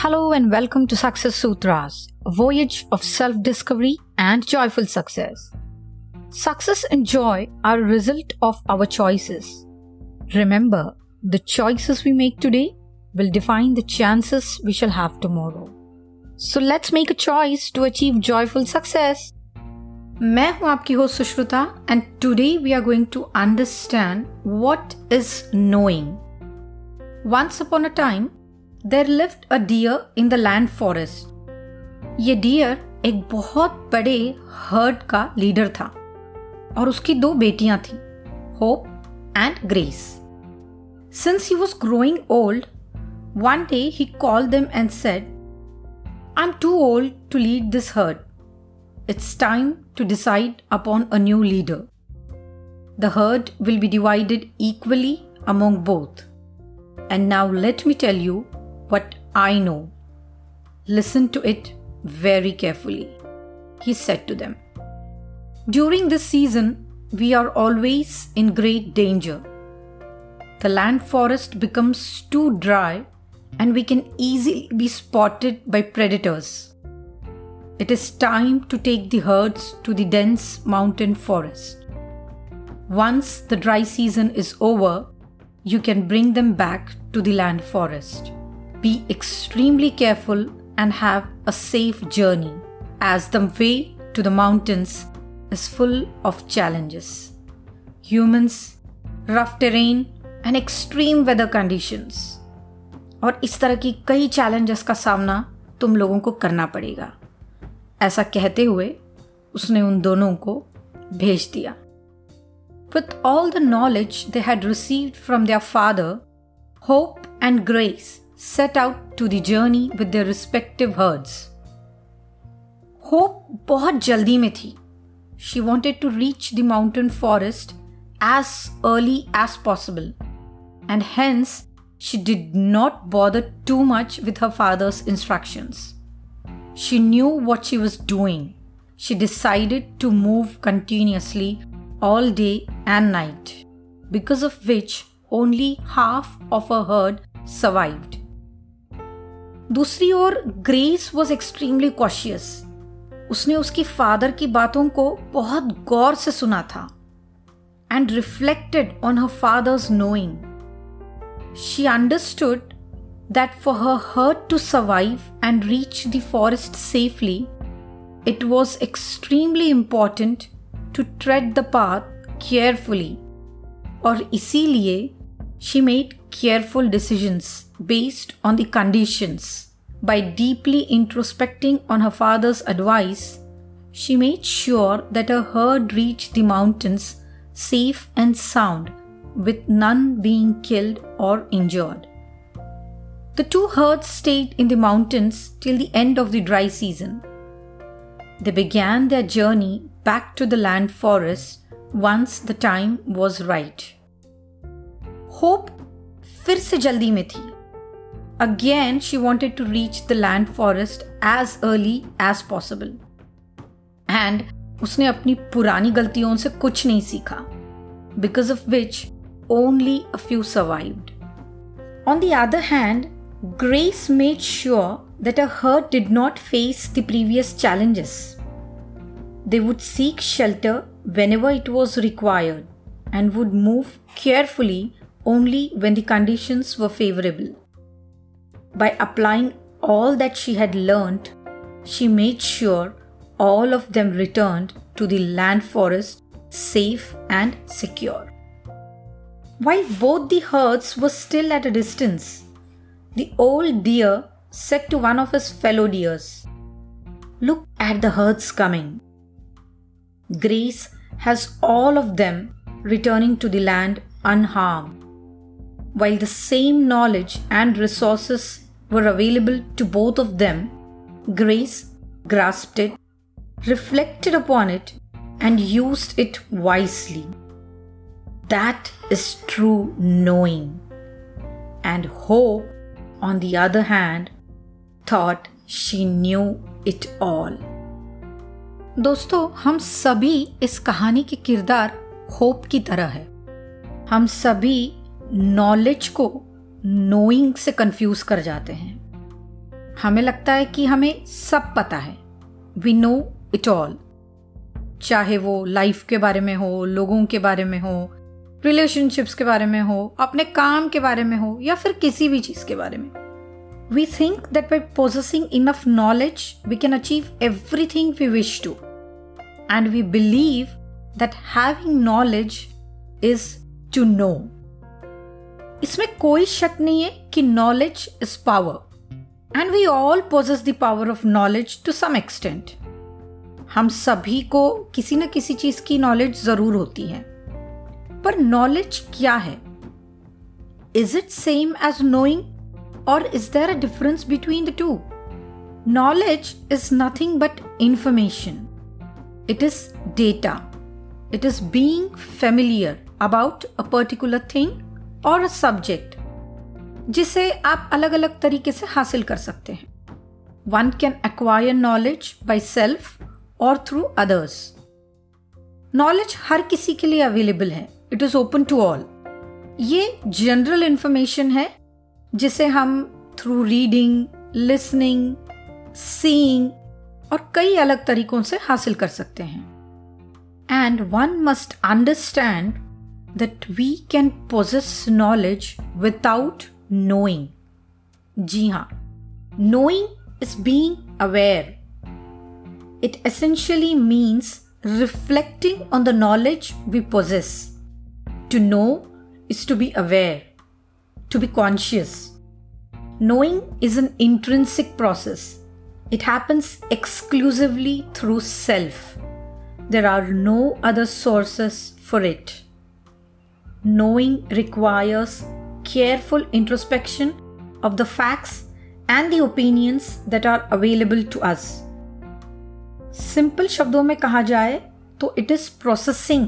Hello and welcome to Success Sutras, a voyage of self discovery and joyful success. Success and joy are a result of our choices. Remember, the choices we make today will define the chances we shall have tomorrow. So let's make a choice to achieve joyful success. मैं हूं आपकी host Sushruta and today we are going to understand what is knowing once upon a time There lived a deer in the land forest ये deer एक बहुत बड़े heard का leader था और उसकी दो बेटियां थी Hope and Grace since he was growing old one day he call them and said I am too old to lead this herd it's time to decide upon a new leader. The herd will be divided equally among both. And now let me tell you what I know. Listen to it very carefully. He said to them, During this season, we are always in great danger. The land forest becomes too dry and we can easily be spotted by predators. It is time to take the herds to the dense mountain forest. Once the dry season is over, you can bring them back to the land forest. Be extremely careful and have a safe journey, as the way to the mountains is full of challenges. Humans, rough terrain, and extreme weather conditions. और इस तरह की कई challenges का सामना तुम लोगों को करना पड़ेगा ऐसा कहते हुए उसने उन दोनों को भेज दिया With all the knowledge they had received from their father, Hope and Grace set out to the journey with their respective herds. Hope बहुत जल्दी में थी She wanted to reach the mountain forest as early as possible, and hence she did not bother too much with her father's instructions. She knew what she was doing. She decided to move continuously all day and night, because of which only half of her herd survived. दूसरी ओर Grace was extremely cautious उसने उसकी father की बातों को बहुत गौर से सुना था and reflected on her father's knowing she understood that for her herd to survive and reach the forest safely it was extremely important to tread the path carefully और इसीलिए she made careful decisions based on the conditions. By deeply introspecting on her father's advice, she made sure that her herd reached the mountains safe and sound, with none being killed or injured. The two herds stayed in the mountains till the end of the dry season. They began their journey back to the land forest once the time was right. Hope फिर से जल्दी में थी। Again she wanted to reach the land forest as early as possible and उसने अपनी पुरानी गलतियों से कुछ नहीं सीखा because of which only a few survive on the other hand Grace made sure that a herd did not face the previous challenges they would seek shelter whenever it was required and would move carefully only when the conditions were favorable. By applying all that she had learned, she made sure all of them returned to the land forest safe and secure. While both the herds were still at a distance, the old deer said to one of his fellow deers, Look at the herds coming. Grace has all of them returning to the land unharmed While the same knowledge and resources were available to both of them, Grace grasped it, reflected upon it, and used it wisely. That is true knowing. And hope on the other hand, thought she knew it all. दोस्तों हम सभी इस कहानी के किरदार hope की तरह है हम सभी नॉलेज को नोइंग से कंफ्यूज कर जाते हैं। हमें लगता है कि हमें सब पता है। वी नो इट ऑल चाहे वो लाइफ के बारे में हो, लोगों के बारे में हो रिलेशनशिप्स के बारे में हो, अपने काम के बारे में हो, या फिर किसी भी चीज़ के बारे में। We think that by possessing enough knowledge we can achieve everything we wish to and we believe that having knowledge is to know इसमें कोई शक नहीं है कि knowledge is power and we all possess the power of knowledge to some extent हम सभी को किसी न किसी चीज़ की नॉलेज ज़रूर होती है। पर नॉलेज क्या है? Is it same as knowing और is there a difference between the two knowledge is nothing but information it is data it is being familiar about a particular thing और सब्जेक्ट जिसे आप अलग अलग तरीके से हासिल कर सकते हैं। One can acquire knowledge by self और थ्रू अदर्स नॉलेज हर किसी के लिए अवेलेबल है। It is open to all ये जनरल इंफॉर्मेशन है, जिसे हम थ्रू रीडिंग लिसनिंग सीइंग और कई अलग तरीकों से हासिल कर सकते हैं। And one must understand that we can possess knowledge without knowing. Ji haan. Knowing is being aware. It essentially means reflecting on the knowledge we possess. To know is to be aware, to be conscious. Knowing is an intrinsic process. It happens exclusively through self. There are no other sources for it. Knowing requires careful introspection of the facts and the opinions that are available to us. Simple शब्दों में कहा जाए तो it is processing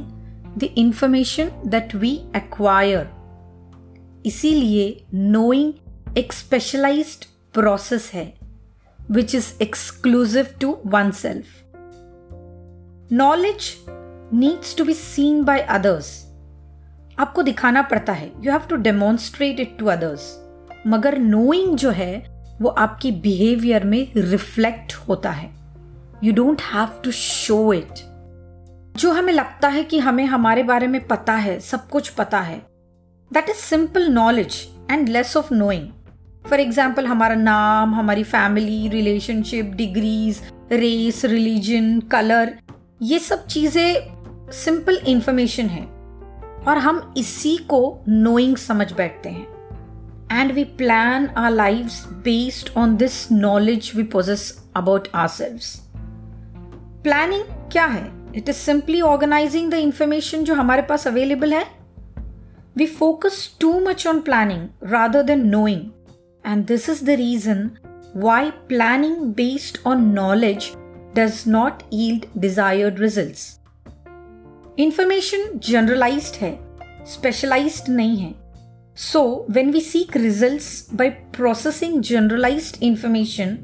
the information that we acquire इसीलिए knowing एक specialised process है which is exclusive to oneself knowledge needs to be seen by others आपको दिखाना पड़ता है। You have to demonstrate it to others मगर नोइंग जो है, वो आपकी बिहेवियर में रिफ्लेक्ट होता है। You don't have to show it जो हमें लगता है कि हमें हमारे बारे में पता है, सब कुछ पता है। That is simple knowledge and less of knowing for example हमारा नाम, हमारी family relationship degrees race religion colour ये सब चीज़ें सिंपल इंफॉर्मेशन है। और हम इसी को नोइंग समझ बैठते हैं। And we plan our life based on this knowledge we possess about ourselves planning क्या है? It is simply organising the information जो हमारे पास अवेलेबल है। We focus too much on planning rather than knowing and this is the reason why planning based on knowledge does not yield desired result information generalised है specialised नहीं है. So when we seek result by processing generalised information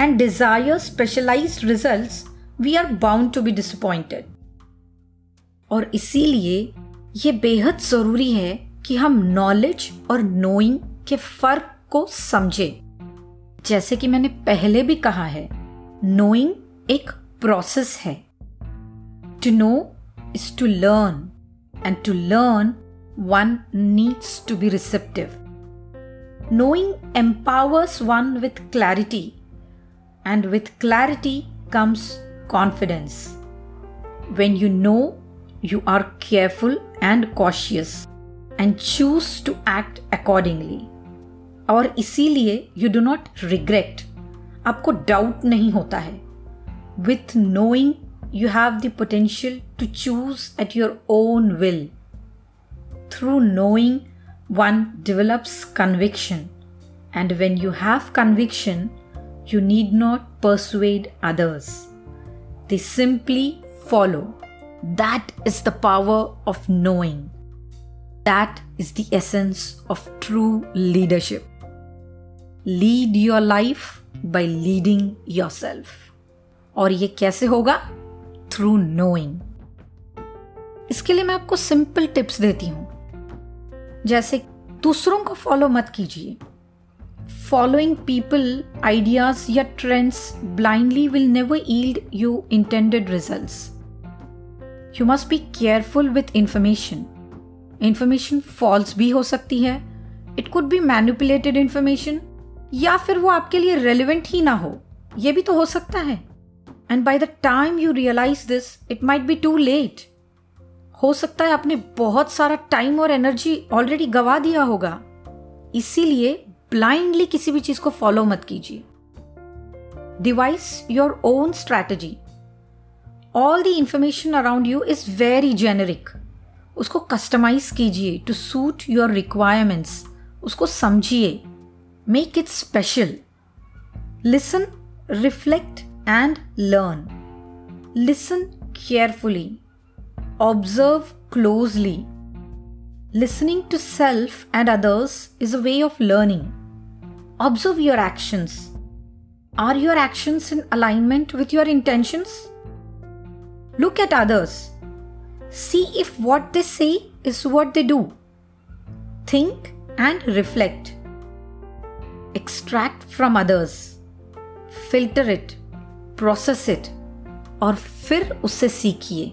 and desire specialised result we are bound to be disappointed और इसीलिए ये बेहद ज़रूरी है कि हम नॉलेज और नोइंग के फ़र्क को समझे। जैसे कि मैंने पहले भी कहा है नोइंग एक प्रोसेस है। To know Is to learn and to learn one needs to be receptive knowing empowers one with clarity and with clarity comes confidence. When you know, you are careful and cautious and choose to act accordingly. और इसीलिए you do not regret आपको doubt नहीं होता है with knowing you have the potential to choose at your own will. Through knowing, one develops conviction, and when you have conviction, you need not persuade others. They simply follow. That is the power of knowing. That is the essence of true leadership. Lead your life by leading yourself. और ये कैसे होगा through knowing इसके लिए मैं आपको simple tips देती हूँ। जैसे दूसरों को फॉलो मत कीजिए। फॉलोइंग पीपल आइडियाज़ या trends blindly will never yield you intended result you must be careful with information information false भी हो सकती है। It could be manipulated information या फिर वो आपके लिए रेलिवेंट ही ना हो। ये भी तो हो सकता है। And by the time you realise this it might be too late हो सकता है आपने बहुत सारा टाइम और एनर्जी ऑलरेडी गवा दिया होगा। इसीलिए ब्लाइंडली किसी भी चीज़ को फॉलो मत कीजिए। Devise your own strategy all the information around you is very generic उसको कस्टमाइज कीजिए टू सूट योर रिक्वायरमेंट्स उसको समझिए। Make it special listen reflect and learn. Listen carefully. Observe closely. Listening to self and others is a way of learning. Observe your actions. Are your actions in alignment with your intentions? Look at others. See if what they say is what they do. Think and reflect. Extract from others. Filter it Process it और फिर उससे सीखिए।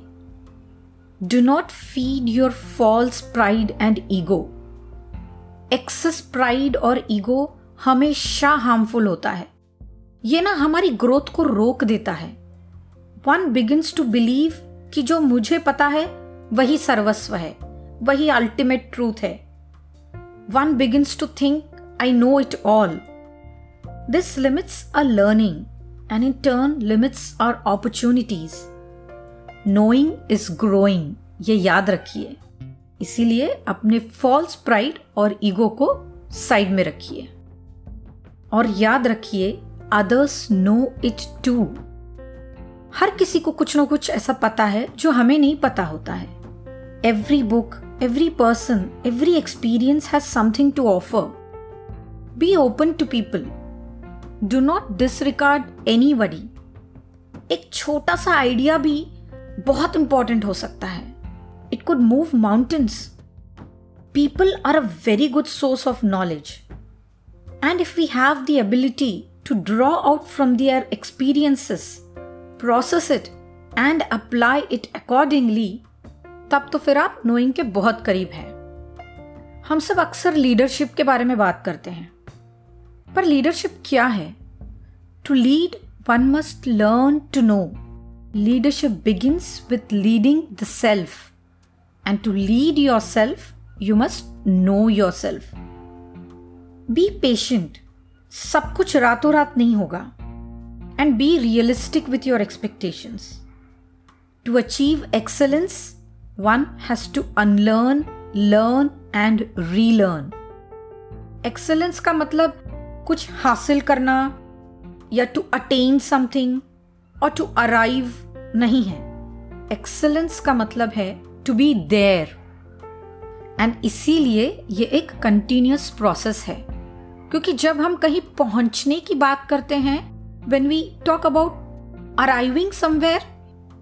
Do not feed your false pride and ego excess pride और ego हमेशा harmful होता है। ये ना हमारी ग्रोथ को रोक देता है। वन बिगिंस टू बिलीव कि जो मुझे पता है, वही सर्वस्व है, वही अल्टीमेट ट्रूथ है। One begins to think I know it all this limits a learning and in turn limits our opportunities knowing is growing ये याद रखिए। इसीलिए अपने फॉल्स प्राइड और ईगो को साइड में रखिए। और याद रखिए अदर्स नो इट टू हर किसी को कुछ ना कुछ ऐसा पता है जो हमें नहीं पता होता है। Every book every person every experience has something to offer be open to people do not disregard anybody एक छोटा सा आइडिया भी बहुत इंपॉर्टेंट हो सकता है। It could move mountains people are a very good source of knowledge and if we have the ability to draw out from their experiences process it and apply it accordingly तब तो फिर आप knowing के बहुत करीब हैं। हम सब अक्सर लीडरशिप के बारे में बात करते हैं। पर लीडरशिप क्या है? To lead one must learn to know leadership begins with leading the self and to lead yourself you must know yourself be patient सब कुछ रातों रात नहीं होगा. And be realistic with your expectation to achieve excellence one has to unlearn learn and relearn excellence का मतलब कुछ हासिल करना या टू अटेन समथिंग और टू अराइव नहीं है। एक्सलेंस का मतलब है टू बी देयर एंड इसीलिए ये एक कंटिन्यूस प्रोसेस है। क्योंकि जब हम कहीं पहुँचने की बात करते हैं when we talk about arriving somewhere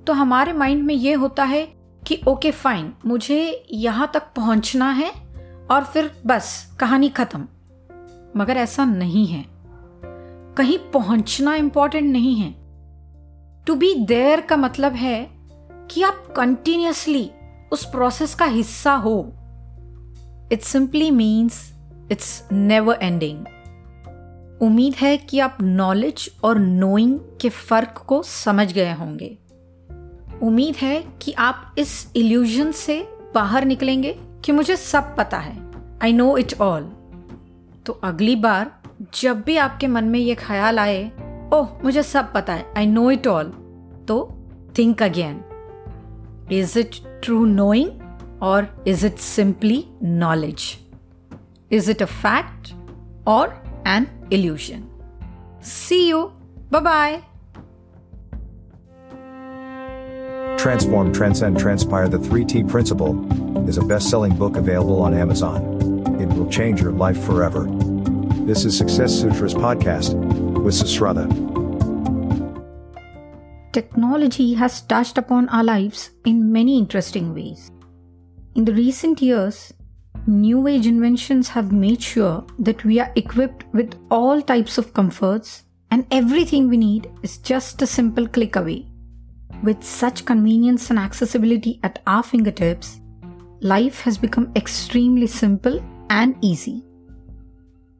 तो हमारे माइंड में ये होता है कि ओके फाइन मुझे यहाँ तक पहुँचना है और फिर बस, कहानी खत्म। मगर ऐसा नहीं है। कहीं पहुँचना इंपॉर्टेंट नहीं है। टू बी देयर का मतलब है कि आप कंटिन्यूसली उस प्रोसेस का हिस्सा हो। It simply means it's never ending उम्मीद है कि आप नॉलेज और नोइंग के फ़र्क को समझ गए होंगे। उम्मीद है कि आप इस इल्यूजन से बाहर निकलेंगे कि मुझे सब पता है। आई नो इट ऑल तो अगली बार जब भी आपके मन में ये ख्याल आए ओह मुझे सब पता है आई नो इट ऑल तो think again is it true knowing और is it simply knowledge is it a fact और an illusion see you bye Transform, Transcend, Transpire The 3T Principle is a best selling book available on Amazon. Will change your life forever. This is Success Sutras Podcast with Susrata. Technology has touched upon our lives in many interesting ways. In the recent years, new age inventions have made sure that we are equipped with all types of comforts and everything we need is just a simple click away. With such convenience and accessibility at our fingertips, life has become extremely simple and easy.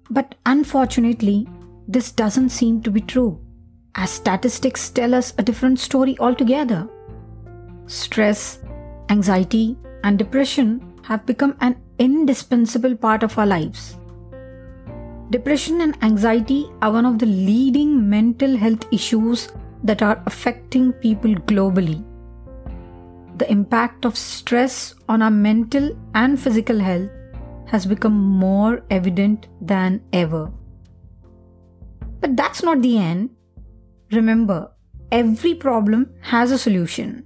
But unfortunately, this doesn't seem to be true, as statistics tell us a different story altogether. Stress, anxiety, and depression have become an indispensable part of our lives. Depression and anxiety are one of the leading mental health issues that are affecting people globally. The impact of stress on our mental and physical health has become more evident than ever. But that's not the end. Remember, every problem has a solution,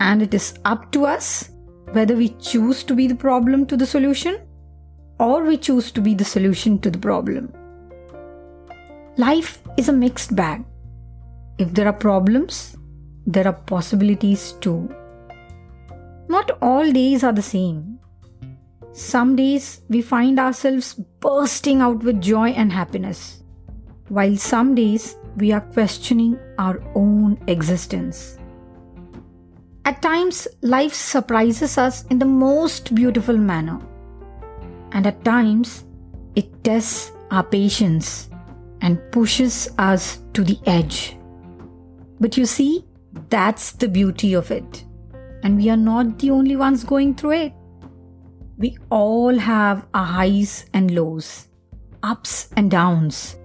and it is up to us whether we choose to be the problem to the solution or we choose to be the solution to the problem. Life is a mixed bag. If there are problems, there are possibilities too. Not all days are the same. Some days we find ourselves bursting out with joy and happiness, while some days we are questioning our own existence. At times, life surprises us in the most beautiful manner. And at times, it tests our patience and pushes us to the edge. But you see, that's the beauty of it. And we are not the only ones going through it. We all have our highs and lows, ups and downs,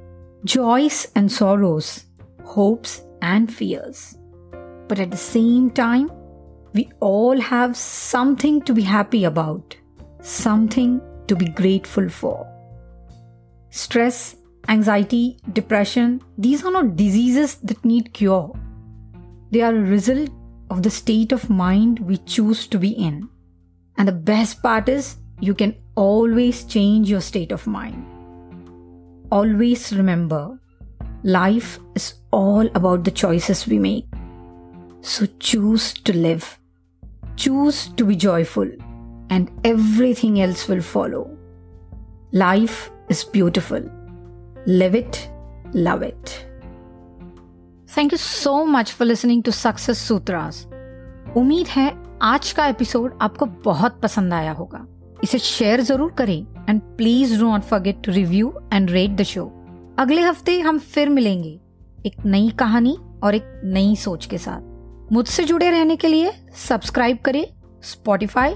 joys and sorrows, hopes and fears. But at the same time, we all have something to be happy about, something to be grateful for. Stress, anxiety, depression, these are not diseases that need cure. They are a result of the state of mind we choose to be in. And the best part is, you can always change your state of mind. Always remember, life is all about the choices we make. So choose to live. Choose to be joyful, and everything else will follow. Life is beautiful. Live it, love it. Thank you so much for listening to Success Sutras. उम्मीद है आज का episode आपको बहुत पसंद आया होगा। इसे शेयर ज़रूर करें and please do not forget to review and rate the show अगले हफ़्ते हम फिर मिलेंगे एक नई कहानी और एक नई सोच के साथ। मुझसे जुड़े रहने के लिए सब्सक्राइब करें स्पॉटिफाई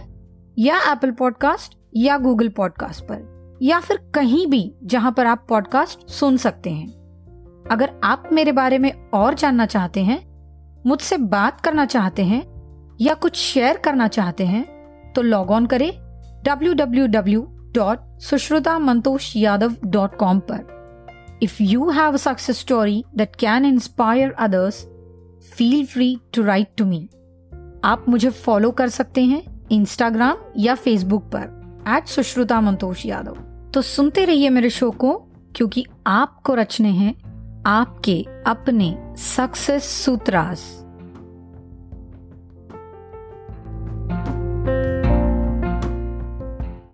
या एप्पल पॉडकास्ट या गूगल पॉडकास्ट पर, या फिर कहीं भी जहाँ पर आप पॉडकास्ट सुन सकते हैं। अगर आप मेरे बारे में और जानना चाहते हैं, मुझसे बात करना चाहते हैं या कुछ शेयर करना चाहते हैं तो लॉग ऑन करें www.sushrutamantoshyadav.com पर। If you have success story that can inspire others feel free to write to me आप मुझे फॉलो कर सकते हैं इंस्टाग्राम या फेसबुक पर एट सुश्रुता मंतोष यादव तो सुनते रहिए मेरे शो को, क्योंकि आपको रचने हैं आपके अपने सक्सेस सूत्रास